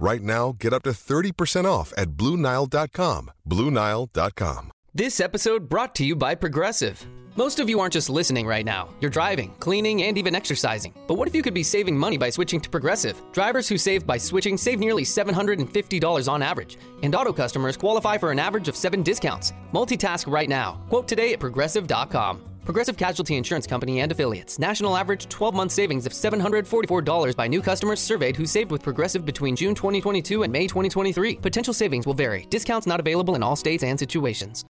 Right now, get up to 30% off at BlueNile.com. BlueNile.com. This episode brought to you by Progressive. Most of you aren't just listening right now. You're driving, cleaning, and even exercising. But what if you could be saving money by switching to Progressive? Drivers who save by switching save nearly $750 on average. And auto customers qualify for an average of seven discounts. Multitask right now. Quote today at progressive.com. Progressive Casualty Insurance Company and affiliates. National average 12 month savings of $744 by new customers surveyed who saved with Progressive between June 2022 and May 2023. Potential savings will vary. Discounts not available in all states and situations.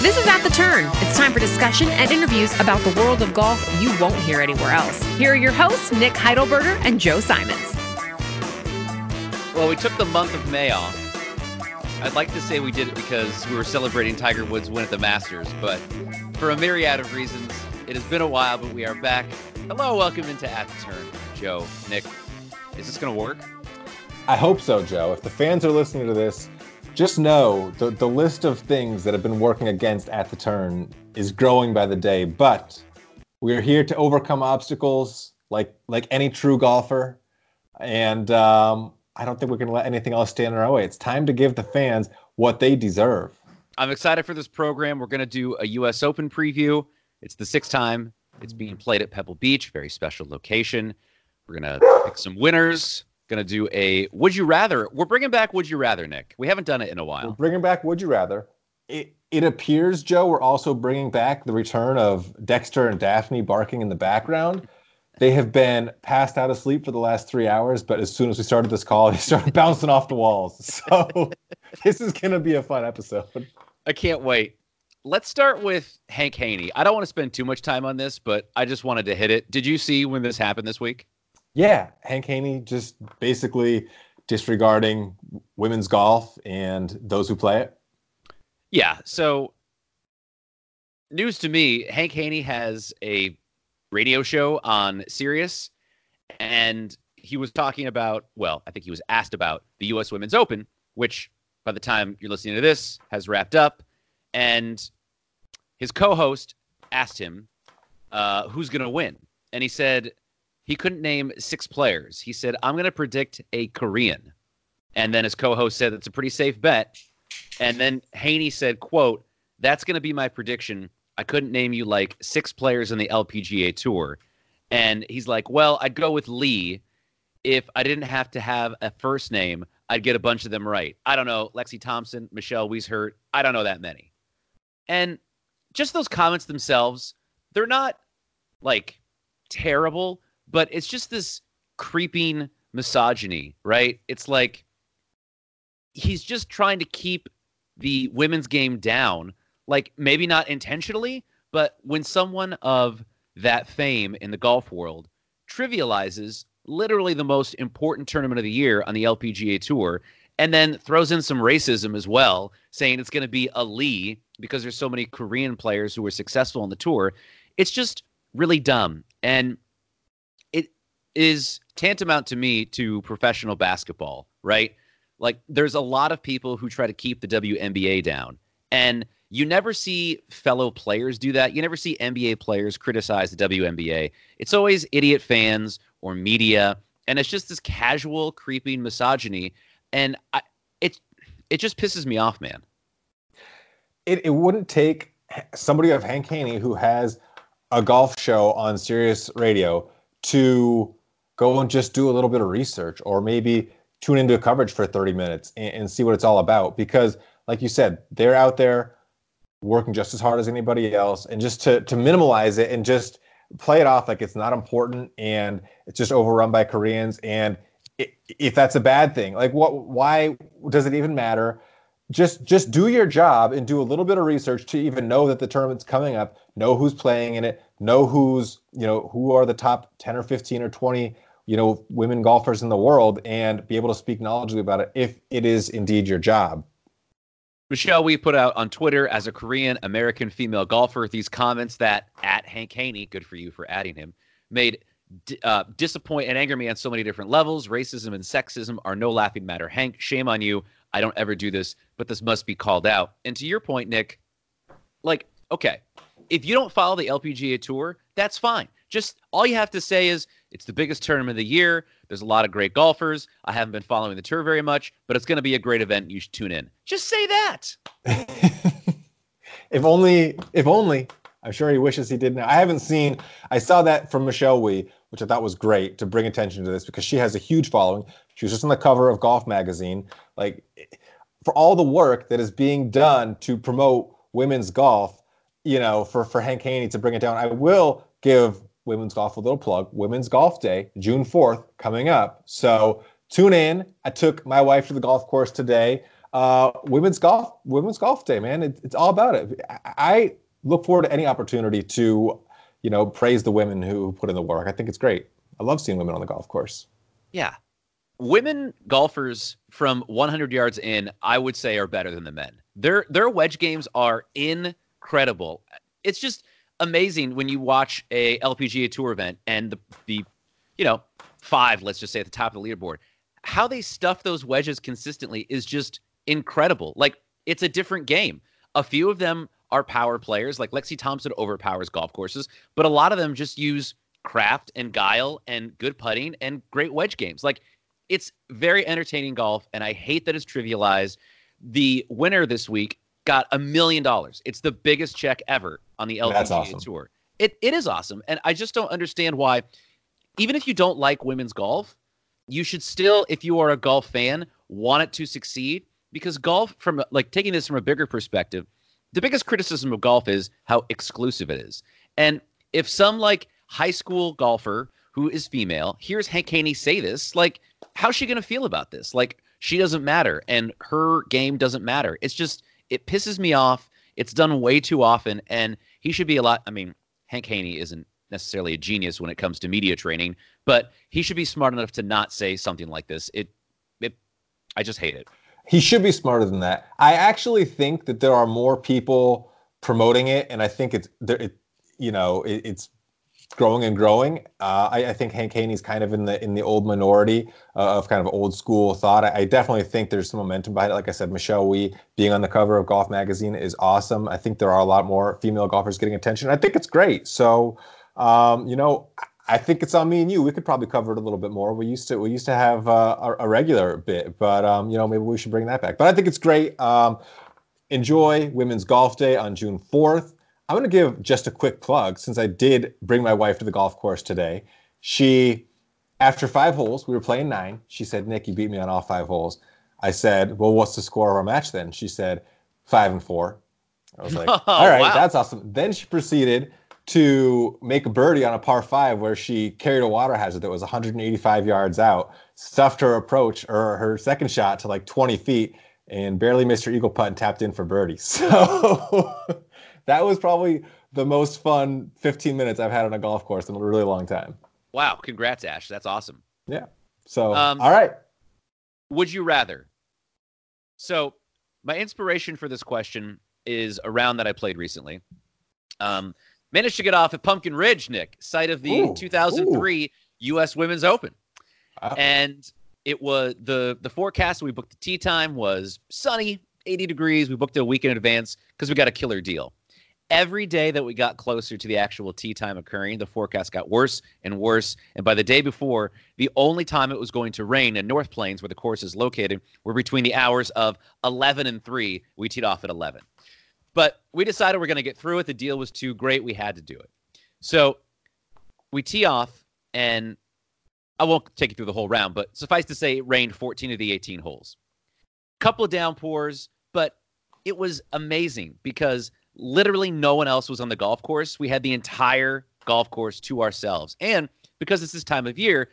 This is At the Turn. It's time for discussion and interviews about the world of golf you won't hear anywhere else. Here are your hosts, Nick Heidelberger and Joe Simons. Well, we took the month of May off. I'd like to say we did it because we were celebrating Tiger Woods' win at the Masters, but for a myriad of reasons, it has been a while, but we are back. Hello, welcome into At the Turn. Joe, Nick, is this going to work? I hope so, Joe. If the fans are listening to this, just know the, the list of things that have been working against at the turn is growing by the day. But we are here to overcome obstacles like like any true golfer, and um, I don't think we're going to let anything else stand in our way. It's time to give the fans what they deserve. I'm excited for this program. We're going to do a U.S. Open preview. It's the sixth time it's being played at Pebble Beach, very special location. We're going to pick some winners going to do a Would You Rather. We're bringing back Would You Rather, Nick. We haven't done it in a while. We're bringing back Would You Rather. It, it appears, Joe, we're also bringing back the return of Dexter and Daphne barking in the background. They have been passed out of sleep for the last three hours, but as soon as we started this call, they started bouncing off the walls. So this is going to be a fun episode. I can't wait. Let's start with Hank Haney. I don't want to spend too much time on this, but I just wanted to hit it. Did you see when this happened this week? Yeah, Hank Haney just basically disregarding women's golf and those who play it. Yeah. So, news to me Hank Haney has a radio show on Sirius, and he was talking about, well, I think he was asked about the U.S. Women's Open, which by the time you're listening to this has wrapped up. And his co host asked him, uh, who's going to win? And he said, he couldn't name six players. He said, I'm going to predict a Korean. And then his co-host said, that's a pretty safe bet. And then Haney said, quote, that's going to be my prediction. I couldn't name you like six players in the LPGA tour. And he's like, well, I'd go with Lee. If I didn't have to have a first name, I'd get a bunch of them right. I don't know, Lexi Thompson, Michelle Wieshert. I don't know that many. And just those comments themselves, they're not like terrible, but it's just this creeping misogyny, right? It's like he's just trying to keep the women's game down, like maybe not intentionally, but when someone of that fame in the golf world trivializes literally the most important tournament of the year on the LPGA tour and then throws in some racism as well, saying it's going to be a Lee because there's so many Korean players who were successful on the tour. It's just really dumb. And it is tantamount to me to professional basketball, right? Like there's a lot of people who try to keep the WNBA down. And you never see fellow players do that. You never see NBA players criticize the WNBA. It's always idiot fans or media, and it's just this casual, creeping misogyny. And I, it it just pisses me off, man. It it wouldn't take somebody of Hank Haney who has a golf show on Sirius Radio to go and just do a little bit of research or maybe tune into coverage for 30 minutes and, and see what it's all about. Because, like you said, they're out there working just as hard as anybody else. And just to, to minimize it and just play it off like it's not important and it's just overrun by Koreans. And if that's a bad thing, like what, why does it even matter? Just, just do your job and do a little bit of research to even know that the tournament's coming up, know who's playing in it, know who's, you know, who are the top 10 or 15 or 20 you know women golfers in the world and be able to speak knowledgeably about it if it is indeed your job. Michelle, Wie put out on Twitter as a Korean American female golfer these comments that at Hank Haney, good for you for adding him, made uh, disappoint and anger me on so many different levels. Racism and sexism are no laughing matter. Hank, shame on you. I don't ever do this, but this must be called out. And to your point, Nick, like, okay, if you don't follow the LPGA tour, that's fine. Just all you have to say is it's the biggest tournament of the year. There's a lot of great golfers. I haven't been following the tour very much, but it's going to be a great event. You should tune in. Just say that. if only, if only. I'm sure he wishes he did now. I haven't seen. I saw that from Michelle Wie, which I thought was great to bring attention to this because she has a huge following. She was just on the cover of Golf Magazine. Like, for all the work that is being done to promote women's golf, you know, for for Hank Haney to bring it down, I will give women's golf a little plug. Women's Golf Day, June 4th, coming up. So tune in. I took my wife to the golf course today. Uh, women's golf, women's golf day, man. It, it's all about it. I, look forward to any opportunity to, you know, praise the women who put in the work. I think it's great. I love seeing women on the golf course. Yeah. Women golfers from 100 yards in, I would say, are better than the men. Their their wedge games are incredible. It's just amazing when you watch a LPGA Tour event and the the you know five, let's just say at the top of the leaderboard, how they stuff those wedges consistently is just incredible. Like it's a different game. A few of them are power players, like Lexi Thompson overpowers golf courses, but a lot of them just use craft and guile and good putting and great wedge games. Like it's very entertaining golf, and I hate that it's trivialized. The winner this week got a million dollars. It's the biggest check ever on the LPGA awesome. tour. It it is awesome, and I just don't understand why. Even if you don't like women's golf, you should still, if you are a golf fan, want it to succeed because golf, from like taking this from a bigger perspective, the biggest criticism of golf is how exclusive it is. And if some like high school golfer who is female hears Hank Haney say this, like, how's she going to feel about this? Like, she doesn't matter and her game doesn't matter. It's just, it pisses me off. It's done way too often. And he should be a lot. I mean, Hank Haney isn't necessarily a genius when it comes to media training, but he should be smart enough to not say something like this. It, it, I just hate it. He should be smarter than that. I actually think that there are more people promoting it, and I think it's there. It, you know, it, it's growing and growing. Uh, I, I, think Hank Haney's kind of in the in the old minority uh, of kind of old school thought. I, I, definitely think there's some momentum behind it. Like I said, Michelle Wie being on the cover of Golf Magazine is awesome. I think there are a lot more female golfers getting attention. I think it's great. So, um, you know. I think it's on me and you. We could probably cover it a little bit more. We used to we used to have uh, a, a, regular bit, but um, you know maybe we should bring that back. But I think it's great. Um, enjoy Women's Golf Day on June fourth. I'm going to give just a quick plug since I did bring my wife to the golf course today. She, after five holes, we were playing nine. She said, Nick, you beat me on all five holes. I said, Well, what's the score of our match then? She said, Five and four. I was like, oh, All right, wow. that's awesome. Then she proceeded to make a birdie on a par five where she carried a water hazard that was 185 yards out, stuffed her approach or her second shot to like 20 feet, and barely missed her eagle putt and tapped in for birdie. So that was probably the most fun 15 minutes I've had on a golf course in a really long time. Wow. Congrats, Ash. That's awesome. Yeah. So, um, all right. Would you rather? So, my inspiration for this question is a round that I played recently. Um, managed to get off at Pumpkin Ridge, Nick, site of the ooh, 2003 ooh. U.S. Women's Open. Wow. And it was the the forecast we booked the tee time was sunny, 80 degrees. We booked it a week in advance because we got a killer deal every day that we got closer to the actual tee time occurring, the forecast got worse and worse. And by the day before, the only time it was going to rain in North Plains, where the course is located, were between the hours of 11 and 3. We teed off at 11. But we decided we're going to get through it. The deal was too great. We had to do it. So we tee off, and I won't take you through the whole round, but suffice to say, it rained 14 of the 18 holes. Couple of downpours, but it was amazing because literally no one else was on the golf course. We had the entire golf course to ourselves. And because it's this time of year,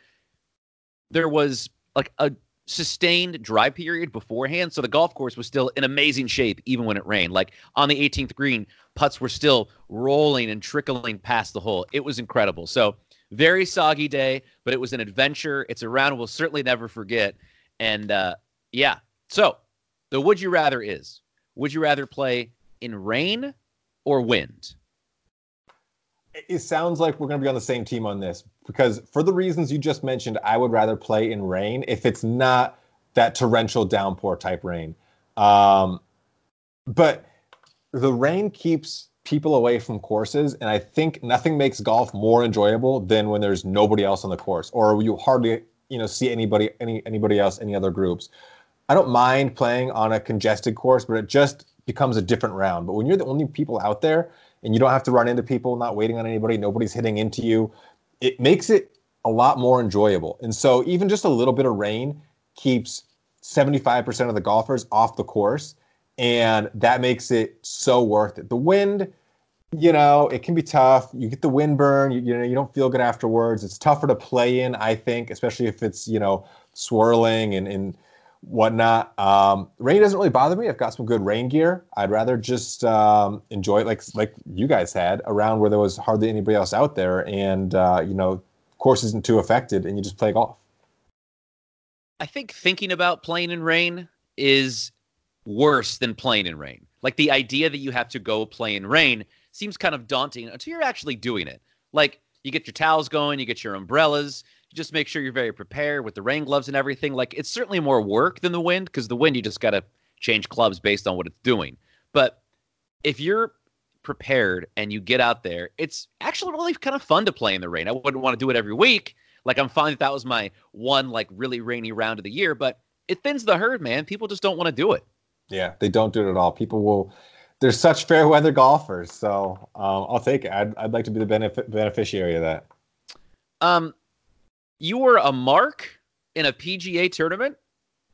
there was like a sustained dry period beforehand. So the golf course was still in amazing shape even when it rained. Like on the 18th green, putts were still rolling and trickling past the hole. It was incredible. So very soggy day, but it was an adventure. It's a round we'll certainly never forget. And uh, yeah, so the would you rather is would you rather play in rain or wind? It sounds like we're going to be on the same team on this because for the reasons you just mentioned, I would rather play in rain if it's not that torrential downpour type rain. Um, but the rain keeps people away from courses, and I think nothing makes golf more enjoyable than when there's nobody else on the course, or you hardly you know see anybody any anybody else any other groups. I don't mind playing on a congested course, but it just becomes a different round. But when you're the only people out there and you don't have to run into people, not waiting on anybody, nobody's hitting into you, it makes it a lot more enjoyable. And so even just a little bit of rain keeps 75% of the golfers off the course and that makes it so worth it. The wind, you know, it can be tough. You get the wind burn, you, you know, you don't feel good afterwards. It's tougher to play in, I think, especially if it's, you know, swirling and, and whatnot. Um, rain doesn't really bother me. I've got some good rain gear. I'd rather just um, enjoy it like like you guys had around where there was hardly anybody else out there, and uh, you know, course isn't too affected, and you just play golf. I think thinking about playing in rain is worse than playing in rain. Like the idea that you have to go play in rain seems kind of daunting until you're actually doing it. Like you get your towels going, you get your umbrellas, just make sure you're very prepared with the rain gloves and everything. Like it's certainly more work than the wind because the wind you just got to change clubs based on what it's doing. But if you're prepared and you get out there, it's actually really kind of fun to play in the rain. I wouldn't want to do it every week. Like I'm fine that that was my one like really rainy round of the year, but it thins the herd, man. People just don't want to do it. Yeah, they don't do it at all. People will. They're such fair weather golfers, so um, I'll take it. I'd, I'd like to be the benefit, beneficiary of that. Um, you were a mark in a PGA tournament.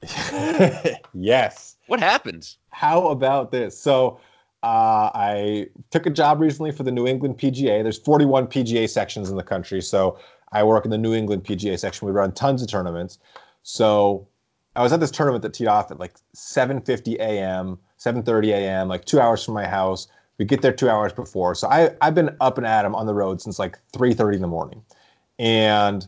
yes. What happened? How about this? So, uh, I took a job recently for the New England PGA. There's 41 PGA sections in the country, so I work in the New England PGA section. We run tons of tournaments. So I was at this tournament that teed off at like 7:50 a.m., 7:30 a.m., like two hours from my house. We get there two hours before, so I I've been up and at 'em on the road since like 3:30 in the morning, and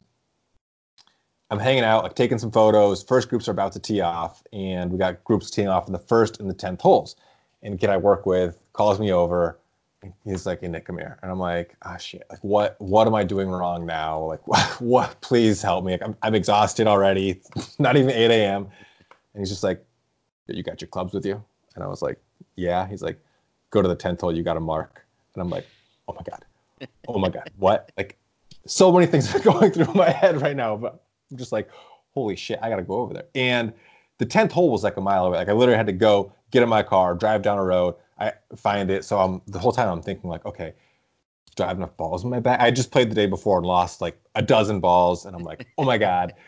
I'm hanging out, like taking some photos. First groups are about to tee off, and we got groups teeing off in the first and the tenth holes. And kid I work with calls me over. He's like, "Hey Nick, come here," and I'm like, "Ah, oh, shit! Like, what? What am I doing wrong now? Like, what? what please help me! Like, I'm, I'm exhausted already. It's not even 8 a.m." And he's just like, "You got your clubs with you?" And I was like, "Yeah." He's like, "Go to the tenth hole. You got a mark." And I'm like, "Oh my god! Oh my god! What? Like, so many things are going through my head right now, but." I'm just like, holy shit, I gotta go over there. And the tenth hole was like a mile away. Like I literally had to go get in my car, drive down a road, I find it. So I'm the whole time I'm thinking like, okay, do I have enough balls in my bag? I just played the day before and lost like a dozen balls, and I'm like, oh my god.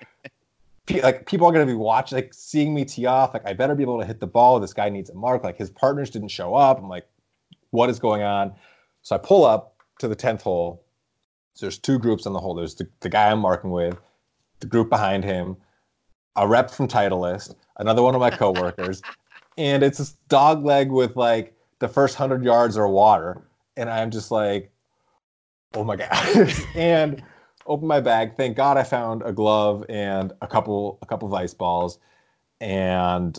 Like people are gonna be watching, like seeing me tee off. Like I better be able to hit the ball. This guy needs a mark. Like his partners didn't show up. I'm like, what is going on? So I pull up to the tenth hole. So there's two groups on the hole. There's the, the guy I'm marking with, the group behind him, a rep from Titleist, another one of my coworkers, and it's this dog leg with like the first hundred yards are water, and I'm just like, oh my god, and open my bag. Thank God I found a glove and a couple a couple of Vice balls, and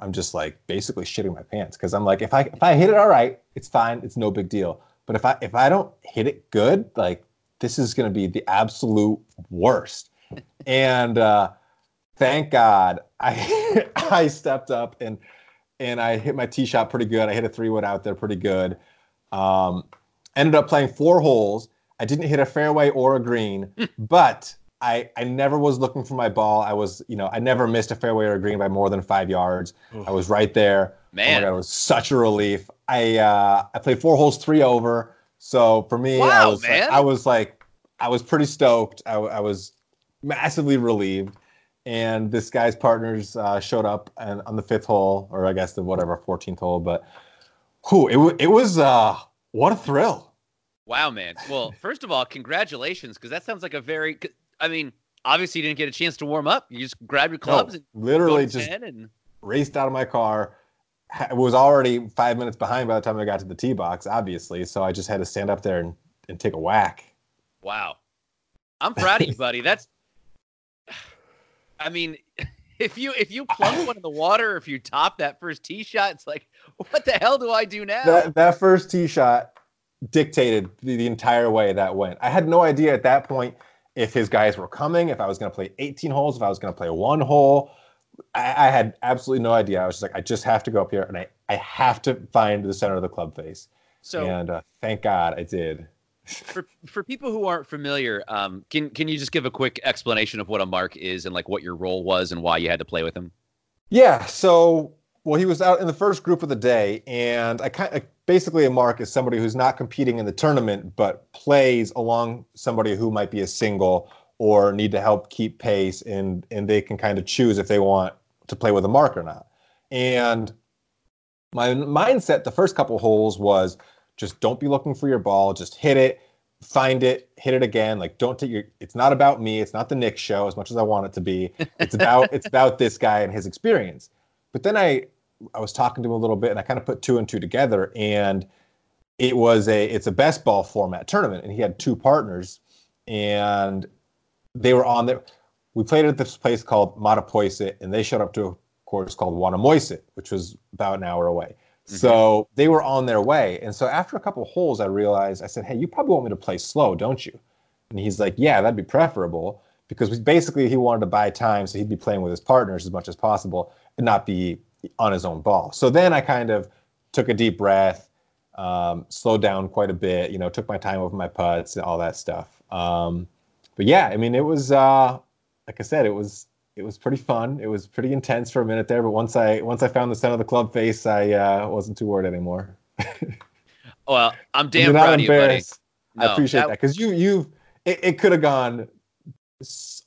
I'm just like basically shitting my pants because I'm like, if I if I hit it all right, it's fine, it's no big deal. But if I if I don't hit it good, like this is going to be the absolute worst and uh, thank God I I stepped up and and I hit my tee shot pretty good. I hit a three wood out there pretty good. Um, ended up playing four holes. I didn't hit a fairway or a green, but I I never was looking for my ball. I was you know I never missed a fairway or a green by more than five yards. Oof. I was right there. Man, oh God, it was such a relief. I uh, I played four holes, three over. So for me, wow, I was man. I was like I was pretty stoked. I, I was massively relieved. And this guy's partners uh, showed up and on the fifth hole, or I guess the whatever 14th hole. But whew, it, it was uh, what a thrill. Wow, man. Well, first of all, congratulations, because that sounds like a very. I mean, obviously you didn't get a chance to warm up. You just grabbed your clubs no, and literally just and... raced out of my car. I was already five minutes behind by the time I got to the tee box, obviously. So I just had to stand up there and, and take a whack. Wow. I'm proud of you, buddy. That's. I mean, if you if you plunk one in the water, if you top that first tee shot, it's like, what the hell do I do now? That, that first tee shot dictated the, the entire way that went. I had no idea at that point if his guys were coming, if I was going to play 18 holes, if I was going to play one hole. I, I, had absolutely no idea. I was just like, I just have to go up here and I, I have to find the center of the club face. So, and uh, thank God I did. For for people who aren't familiar, um, can can you just give a quick explanation of what a mark is and like what your role was and why you had to play with him? Yeah. So, well, he was out in the first group of the day, and I kind of basically a mark is somebody who's not competing in the tournament but plays along somebody who might be a single or need to help keep pace, and and they can kind of choose if they want to play with a mark or not. And my mindset the first couple holes was just don't be looking for your ball. Just hit it, find it, hit it again. Like don't take your. It's not about me. It's not the Nick show as much as I want it to be. It's about it's about this guy and his experience. But then I I was talking to him a little bit and I kind of put two and two together and it was a it's a best ball format tournament and he had two partners and they were on there. We played at this place called Mattapoisett and they showed up to a course called Wannamoisett, which was about an hour away. Mm-hmm. So they were on their way. And so after a couple holes, I realized, I said, Hey, you probably want me to play slow, don't you? And he's like, Yeah, that'd be preferable because basically he wanted to buy time so he'd be playing with his partners as much as possible and not be on his own ball. So then I kind of took a deep breath, um, slowed down quite a bit, you know, took my time over my putts and all that stuff. Um, but yeah, I mean, it was, uh, like I said, it was it was pretty fun. It was pretty intense for a minute there, but once I once I found the center of the club face, I uh, wasn't too worried anymore. well, I'm damn proud of you, buddy. No, I appreciate that because you you've it, it could have gone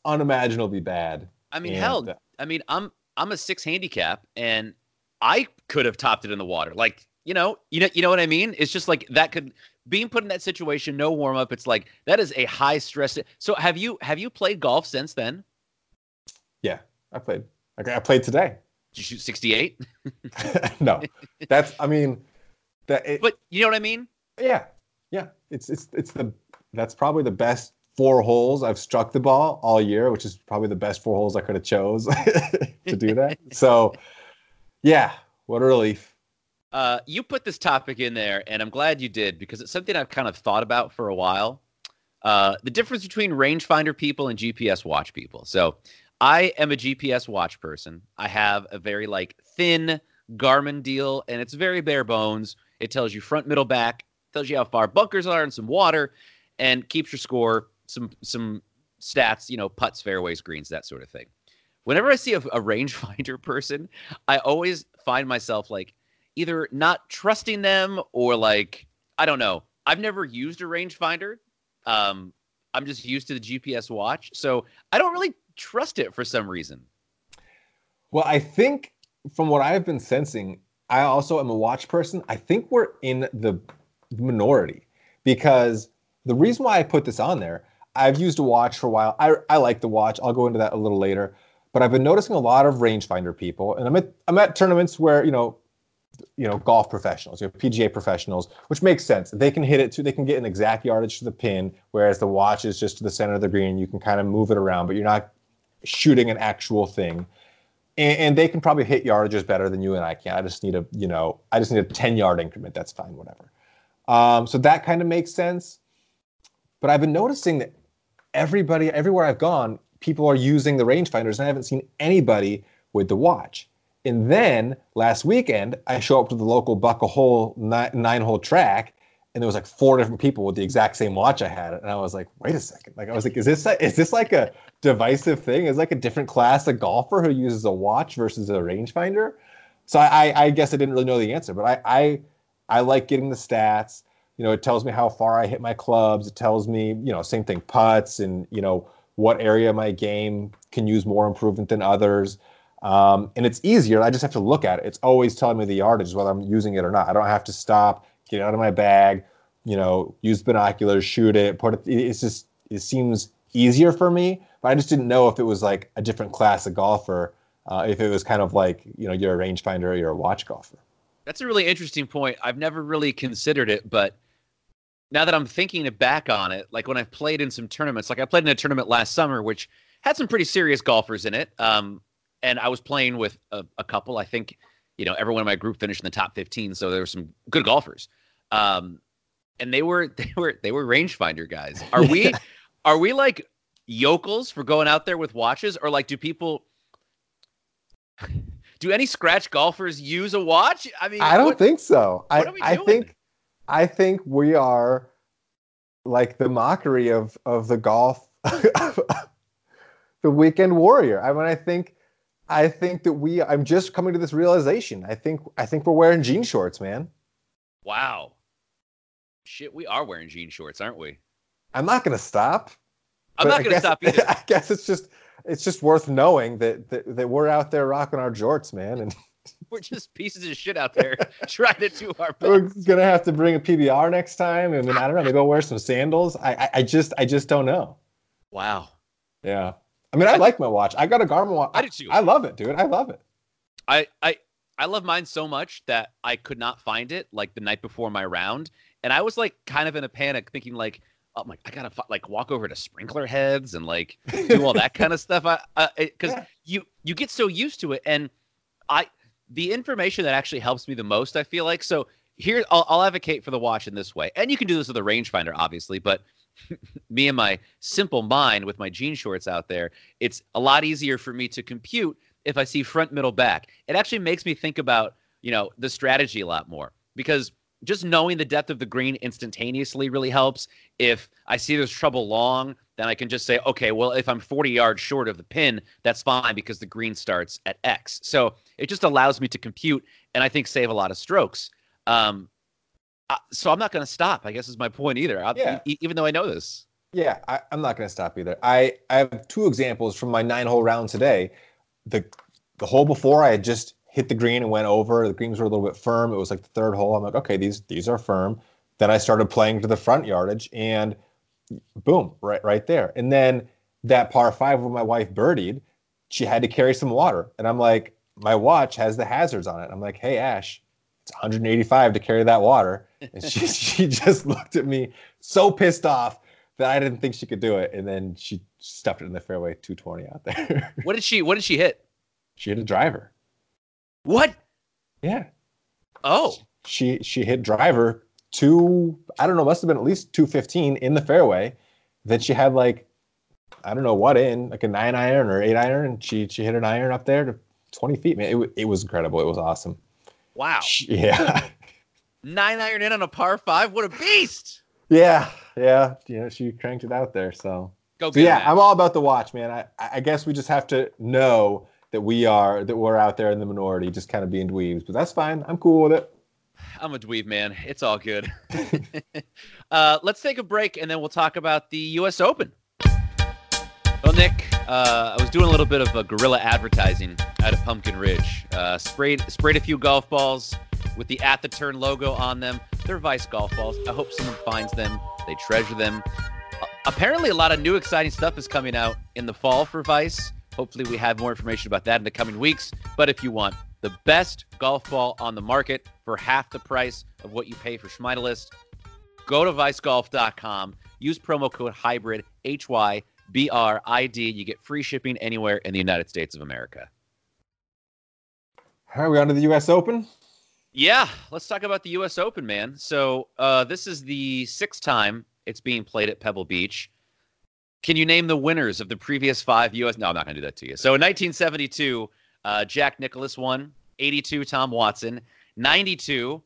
unimaginably bad. I mean, and, hell, uh, I mean, I'm I'm a six handicap, and I could have topped it in the water. Like, you know, you know, you know what I mean? It's just like that could being put in that situation, no warm up. It's like that is a high stress. So have you have you played golf since then? Yeah, I played. Okay, I played today. Did you shoot 68? no, that's. I mean, that. It, but you know what I mean? Yeah, yeah. It's it's it's the that's probably the best four holes I've struck the ball all year, which is probably the best four holes I could have chose to do that. so, yeah, what a relief. Uh, you put this topic in there, and I'm glad you did because it's something I've kind of thought about for a while. Uh, the difference between rangefinder people and GPS watch people. So, I am a GPS watch person. I have a very like thin Garmin deal, and it's very bare bones. It tells you front, middle, back, tells you how far bunkers are and some water, and keeps your score. Some some stats, you know, putts, fairways, greens, that sort of thing. Whenever I see a, a rangefinder person, I always find myself like either not trusting them or like I don't know. I've never used a rangefinder. Um, I'm just used to the GPS watch, so I don't really trust it for some reason. Well, I think from what I've been sensing, I also am a watch person. I think we're in the minority because the reason why I put this on there, I've used a watch for a while. I, I like the watch. I'll go into that a little later. But I've been noticing a lot of rangefinder people, and I'm at I'm at tournaments where you know, you know, golf professionals, you know, PGA professionals, which makes sense. They can hit it to, they can get an exact yardage to the pin, whereas the watch is just to the center of the green. You can kind of move it around, but you're not shooting an actual thing. And, and, they can probably hit yardages better than you and I can. I just need a, you know, I just need a 10 yard increment. That's fine, whatever. Um, so that kind of makes sense. But I've been noticing that everybody, everywhere I've gone, people are using the rangefinders, and I haven't seen anybody with the watch. And then last weekend, I show up to the local buck a hole nine, nine hole track, and there was like four different people with the exact same watch I had, and I was like, wait a second, like I was like, is this is this like a divisive thing? Is like a different class of golfer who uses a watch versus a rangefinder? So I, I, I guess I didn't really know the answer, but I, I I like getting the stats. You know, it tells me how far I hit my clubs. It tells me, you know, same thing, putts, and you know what area of my game can use more improvement than others. Um, and it's easier. I just have to look at it. It's always telling me the yardage, whether I'm using it or not. I don't have to stop, get out of my bag, you know, use binoculars, shoot it, put it. It's just it seems easier for me. But I just didn't know if it was like a different class of golfer, uh, if it was kind of like you know you're a rangefinder or you're a watch golfer. That's a really interesting point. I've never really considered it, but now that I'm thinking back on it, like when I've played in some tournaments, like I played in a tournament last summer, which had some pretty serious golfers in it. Um, and I was playing with a, a, couple. I think, you know, everyone in my group finished in the top 15, so there were some good golfers. Um, and they were they were they were rangefinder guys. Are we are we like yokels for going out there with watches, or like do people? Do any scratch golfers use a watch? I mean, I don't what, think so. I, I doing? think I think we are like the mockery of of the golf the weekend warrior. I mean I think I think that we I'm just coming to this realization. I think I think we're wearing jean shorts, man. Wow. Shit, we are wearing jean shorts, aren't we? I'm not gonna stop. I'm not gonna stop either. I guess it's just it's just worth knowing that, that that we're out there rocking our jorts, man. And we're just pieces of shit out there trying to do our best. We're gonna have to bring a PBR next time. I mean, I don't know. Maybe I'll wear some sandals. I, I, I just, I just don't know. Wow. Yeah. I mean, I, like my watch. I got a Garmin watch. I do too. I love it, dude. I love it. I, I, I love mine so much that I could not find it like the night before my round, and I was like kind of in a panic, thinking like, oh my, I gotta like walk over to sprinkler heads and like do all that kind of stuff. I, because yeah. you you get so used to it, and I the information that actually helps me the most, I feel like. So here, I'll, I'll advocate for the watch in this way, and you can do this with a rangefinder, obviously, but me and my simple mind with my jean shorts out there, it's a lot easier for me to compute if I see front, middle, back. It actually makes me think about, you know, the strategy a lot more because just knowing the depth of the green instantaneously really helps. If I see there's trouble long, then I can just say, okay, well, if I'm 40 yards short of the pin, that's fine because the green starts at X. So it just allows me to compute and I think save a lot of strokes. Um, uh, so I'm not going to stop. I guess is my point either. yeah. E- even though I know this. Yeah, I, am not going to stop either. I, I have two examples from my nine hole round today. The the hole before I had just hit the green and went over. The greens were a little bit firm. It was like the third hole. I'm like, okay, these these are firm. Then I started playing to the front yardage and boom, right right there. And then that par five where my wife birdied, she had to carry some water. And I'm like, my watch has the hazards on it. I'm like, hey Ash, it's 185 to carry that water. And she she just looked at me so pissed off that I didn't think she could do it. And then she stuffed it in the fairway 220 out there. what did she what did she hit? She hit a driver. What? Yeah. Oh. She she hit driver two, I don't know, must have been at least 215 in the fairway. Then she had like, I don't know what in, like a nine iron or eight iron. And she, she hit an iron up there to 20 feet. Man, it, it was incredible. It was awesome. Wow. She, yeah. Nine iron in on a par five. What a beast. Yeah. Yeah. You know, she cranked it out there. So, Go so yeah, I'm all about the watch, man. I, I guess we just have to know that we are, that we're out there in the minority, just kind of being dweebs, but that's fine. I'm cool with it. I'm a dweeb, man. It's all good. uh, let's take a break and then we'll talk about the U.S. Open. Well, Nick, uh, I was doing a little bit of a guerrilla advertising out of Pumpkin Ridge. Uh, sprayed sprayed a few golf balls with the At the Turn logo on them. They're Vice golf balls. I hope someone finds them. They treasure them. Apparently, a lot of new exciting stuff is coming out in the fall for Vice. Hopefully, we have more information about that in the coming weeks. But if you want the best golf ball on the market for half the price of what you pay for Schmeidelist. Go to vicegolf.com. Use promo code hybrid H Y B R I D. You get free shipping anywhere in the United States of America. Are we on to the U.S. Open? Yeah, let's talk about the U.S. Open, man. So uh, this is the sixth time it's being played at Pebble Beach. Can you name the winners of the previous five U.S. No, I'm not going to do that to you. So in 1972, uh, Jack Nicklaus won. 82, Tom Watson. 92,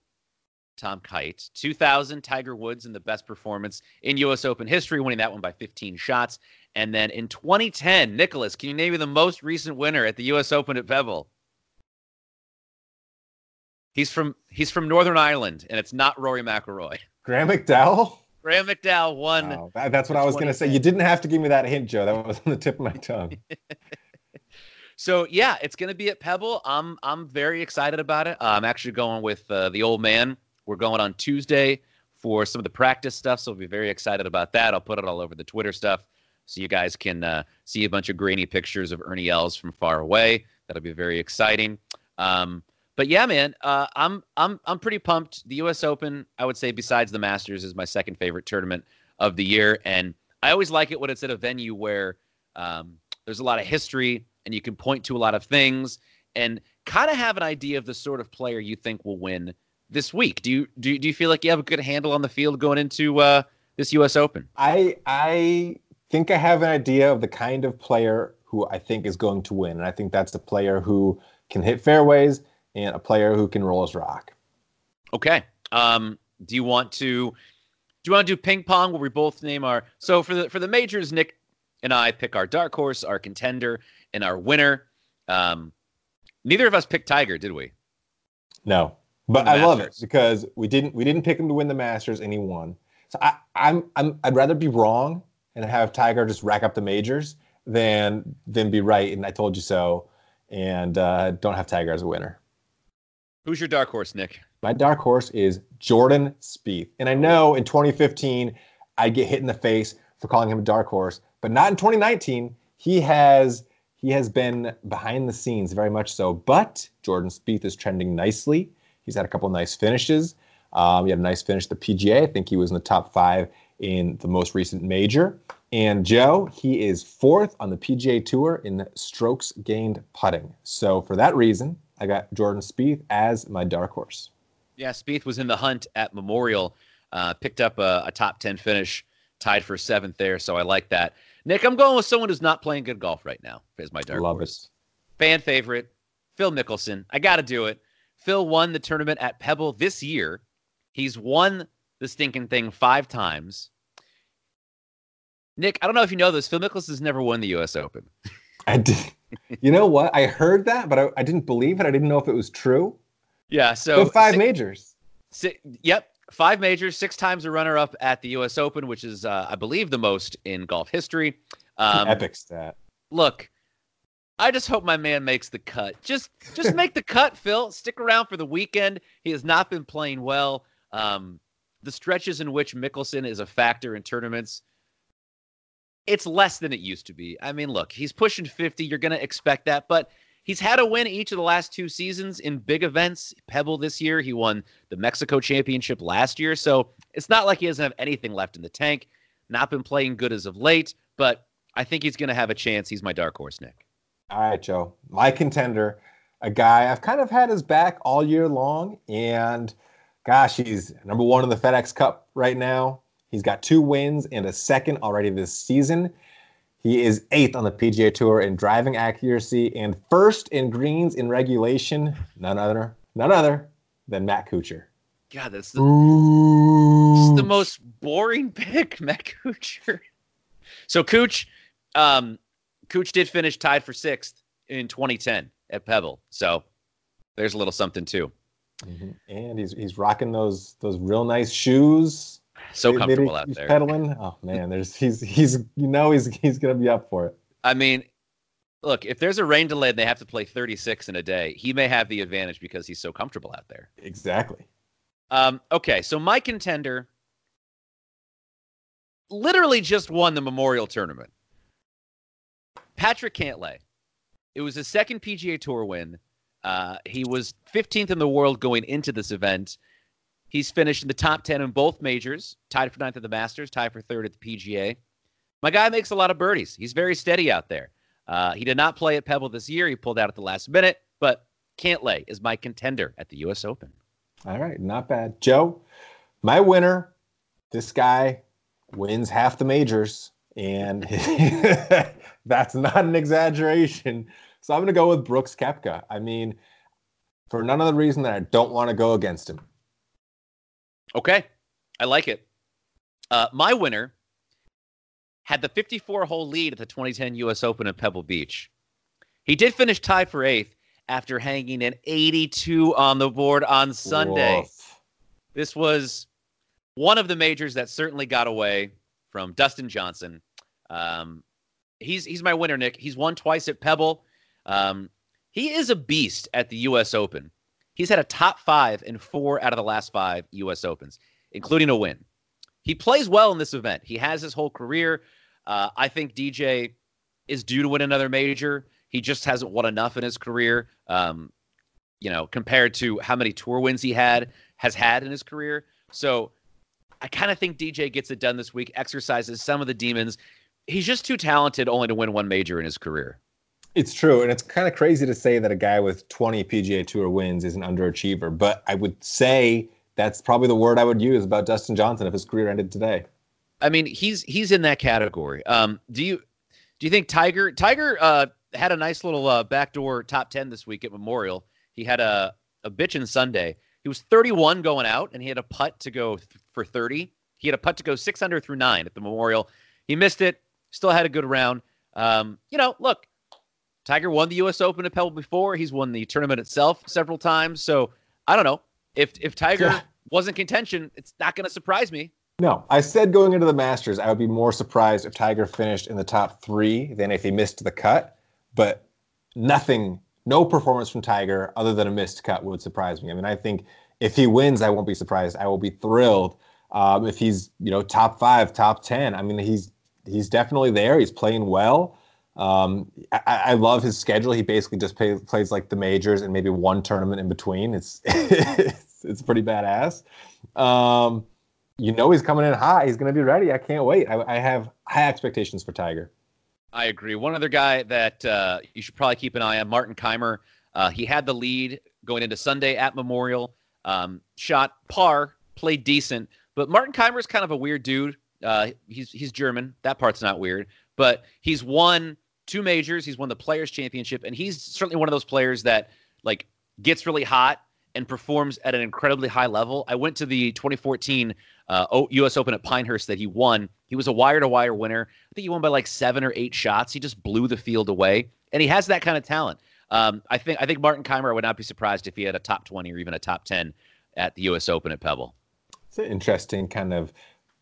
Tom Kite. 2000, Tiger Woods in the best performance in U.S. Open history, winning that one by 15 shots. And then in 2010, Nicholas, can you name me the most recent winner at the U.S. Open at Pebble? He's from he's from Northern Ireland, and it's not Rory McIlroy. Graeme McDowell. Graeme McDowell won. Wow, that's what I was going to say. You didn't have to give me that hint, Joe. That was on the tip of my tongue. So yeah, it's going to be at Pebble. I'm I'm very excited about it. Uh, I'm actually going with uh, the old man. We're going on Tuesday for some of the practice stuff, so I'll be very excited about that. I'll put it all over the Twitter stuff, so you guys can uh, see a bunch of grainy pictures of Ernie Els from far away. That'll be very exciting. Um, but yeah, man, uh, I'm I'm I'm pretty pumped. The U.S. Open, I would say, besides the Masters, is my second favorite tournament of the year, and I always like it when it's at a venue where um, there's a lot of history and you can point to a lot of things and kind of have an idea of the sort of player you think will win this week. Do you do, do you feel like you have a good handle on the field going into uh, this U.S. Open? I I think I have an idea of the kind of player who I think is going to win, and I think that's the player who can hit fairways and a player who can roll his rock. Okay. Um, do you want to do you want to do ping pong where we both name our so for the for the majors, Nick and I pick our dark horse, our contender, and our winner. Um, neither of us picked Tiger, did we? No, but I love it because we didn't we didn't pick him to win the Masters, and he won. So I, I'm I'm I'd rather be wrong and have Tiger just rack up the majors than than be right and I told you so, and uh, don't have Tiger as a winner. Who's your dark horse, Nick? My dark horse is Jordan Spieth. And I know in 2015 I'd get hit in the face for calling him a dark horse, but not in 2019. He has he has been behind the scenes very much so. But Jordan Spieth is trending nicely. He's had a couple nice finishes. Um, he had a nice finish at the PGA. I think he was in the top five in the most recent major. And Joe, he is fourth on the PGA Tour in strokes gained putting. So for that reason, I got Jordan Spieth as my dark horse. Yeah, Spieth was in the hunt at Memorial, uh, picked up a, a, top 10 finish, tied for seventh there. So I like that. Nick, I'm going with someone who's not playing good golf right now as my dark Love horse. It. Fan favorite, Phil Mickelson. I got to do it. Phil won the tournament at Pebble this year. He's won the stinking thing five times. Nick, I don't know if you know this. Phil Mickelson's never won the U.S. Open. I did. You know what? I heard that, but I, I didn't believe it. I didn't know if it was true. Yeah. So but five six, majors. Six, yep. Five majors, six times a runner up at the U.S. Open, which is, uh, I believe, the most in golf history. Um, epic stat. Look, I just hope my man makes the cut. Just, just make the cut, Phil. Stick around for the weekend. He has not been playing well. Um, the stretches in which Mickelson is a factor in tournaments it's less than it used to be. I mean, look, he's pushing 50. You're going to expect that, but he's had a win each of the last two seasons in big events. Pebble this year, he won the Mexico Championship last year. So it's not like he doesn't have anything left in the tank. Not been playing good as of late, but I think he's going to have a chance. He's my dark horse, Nick. All right, Joe. My contender, a guy I've kind of had his back all year long. And gosh, he's number one in the FedEx Cup right now. He's got two wins and a second already this season. He is eighth on the PGA Tour in driving accuracy and first in greens in regulation. None other, none other than Matt Kuchar. God, that's the, that's the most boring pick, Matt Kuchar. So Cooch, um, Cooch did finish tied for sixth in 2010 at Pebble. So there's a little something too. Mm-hmm. And he's he's rocking those those real nice shoes. So comfortable out there. Pedaling. Oh man, there's he's he's you know he's he's gonna be up for it. I mean, look, if there's a rain delay and they have to play 36 in a day, he may have the advantage because he's so comfortable out there. Exactly. Um, okay, so my contender literally just won the Memorial Tournament. Patrick Cantlay. It was his second PGA Tour win. Uh, he was 15th in the world going into this event. He's finished in the top 10 in both majors, tied for ninth at the Masters, tied for third at the PGA. My guy makes a lot of birdies. He's very steady out there. Uh, he did not play at Pebble this year. He pulled out at the last minute, but Cantlay is my contender at the U.S. Open. All right, not bad. Joe, my winner, this guy wins half the majors, and that's not an exaggeration. So I'm going to go with Brooks Koepka. I mean, for none of the reason that I don't want to go against him. Okay, I like it. Uh, my winner had the 54 hole lead at the 2010 U.S. Open at Pebble Beach. He did finish tied for eighth after hanging an 82 on the board on Sunday. Woof. This was one of the majors that certainly got away from Dustin Johnson. Um, he's he's my winner, Nick. He's won twice at Pebble. Um, he is a beast at the U.S. Open. He's had a top five in four out of the last five U.S. Opens, including a win. He plays well in this event. He has his whole career. Uh, I think DJ is due to win another major. He just hasn't won enough in his career. Um, you know, compared to how many tour wins he had has had in his career. So I kind of think DJ gets it done this week, exercises some of the demons. He's just too talented only to win one major in his career. It's true, and it's kind of crazy to say that a guy with 20 PGA Tour wins is an underachiever, but I would say that's probably the word I would use about Dustin Johnson if his career ended today. I mean, he's he's in that category. Um, do you do you think Tiger Tiger uh, had a nice little uh, backdoor top 10 this week at Memorial? He had a a bitchin' Sunday. He was 31 going out, and he had a putt to go th- for 30. He had a putt to go six under through nine at the Memorial. He missed it. Still had a good round. Um, you know, look, Tiger won the U.S. Open at Pebble before. He's won the tournament itself several times. So I don't know if if Tiger yeah. wasn't contention, it's not going to surprise me. No, I said going into the Masters, I would be more surprised if Tiger finished in the top three than if he missed the cut. But nothing, no performance from Tiger other than a missed cut would surprise me. I mean, I think if he wins, I won't be surprised. I will be thrilled. Um, if he's you know top five, top ten, I mean, he's he's definitely there. He's playing well. Um, I, I, love his schedule. He basically just play, plays like the majors and maybe one tournament in between. It's it's, it's pretty badass. Um, you know he's coming in hot. He's going to be ready. I can't wait. I, I, have high expectations for Tiger. I agree. One other guy that uh, you should probably keep an eye on, Martin Kaymer. Uh, he had the lead going into Sunday at Memorial. Um, shot par, played decent, but Martin Kaymer is kind of a weird dude. Uh, he's he's German. That part's not weird, but he's won two majors. He's won the Players Championship, and he's certainly one of those players that like gets really hot and performs at an incredibly high level. I went to the 2014 uh, U.S. Open at Pinehurst that he won. He was a wire-to-wire winner. I think he won by like seven or eight shots. He just blew the field away, and he has that kind of talent. Um, I think I think Martin Kaymer would not be surprised if he had a top 20 or even a top 10 at the U.S. Open at Pebble. It's an interesting kind of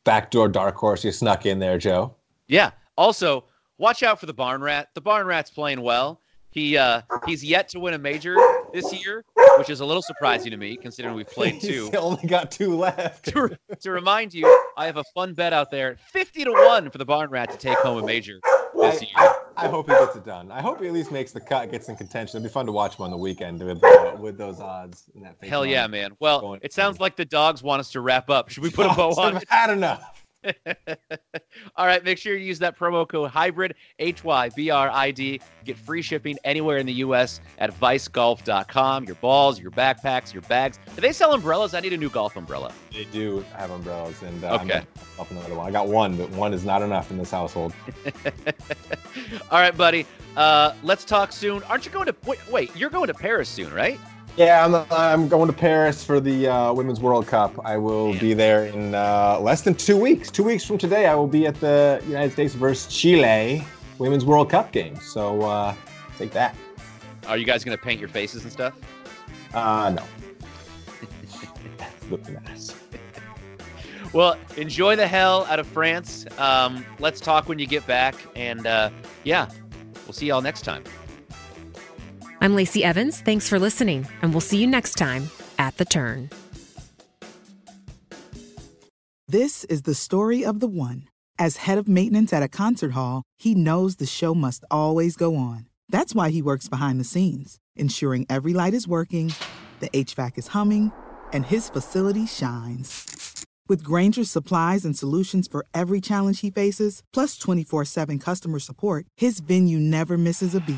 backdoor dark horse you snuck in there, Joe. Yeah. Also, watch out for the Barn Rat. The Barn Rat's playing well. He uh, he's yet to win a major this year, which is a little surprising to me considering we've played two. He's only got two left. to, to remind you, I have a fun bet out there, fifty to one for the Barn Rat to take home a major this I, year. I, I, hope he gets it done. I hope he at least makes the cut, gets in contention. It'd be fun to watch him on the weekend with uh, with those odds. Hell yeah, man! Well, it sounds like the dogs want us to wrap up. Should we put a bow on? I've had enough. All right, make sure you use that promo code hybrid H Y B R I D. Get free shipping anywhere in the U.S. at vicegolf.com. Your balls, your backpacks, your bags. Do they sell umbrellas? I need a new golf umbrella. They do have umbrellas, and uh, okay, I'm another one. I got one, but one is not enough in this household. All right, buddy. Uh, let's talk soon. Aren't you going to wait? Wait, you're going to Paris soon, right? Yeah, I'm, I'm going to Paris for the uh, Women's World Cup. I will be there in uh, less than two weeks. Two weeks from today, I will be at the United States versus Chile Women's World Cup game. So uh, take that. Are you guys going to paint your faces and stuff? Uh, no. Look nice. Well, enjoy the hell out of France. Um, let's talk when you get back. And uh, yeah, we'll see y'all next time. I'm Lacey Evans. Thanks for listening, and we'll see you next time at The Turn. This is the story of the one. As head of maintenance at a concert hall, he knows the show must always go on. That's why he works behind the scenes, ensuring every light is working, the HVAC is humming, and his facility shines. With Grainger's supplies and solutions for every challenge he faces, plus 24 7 customer support, his venue never misses a beat.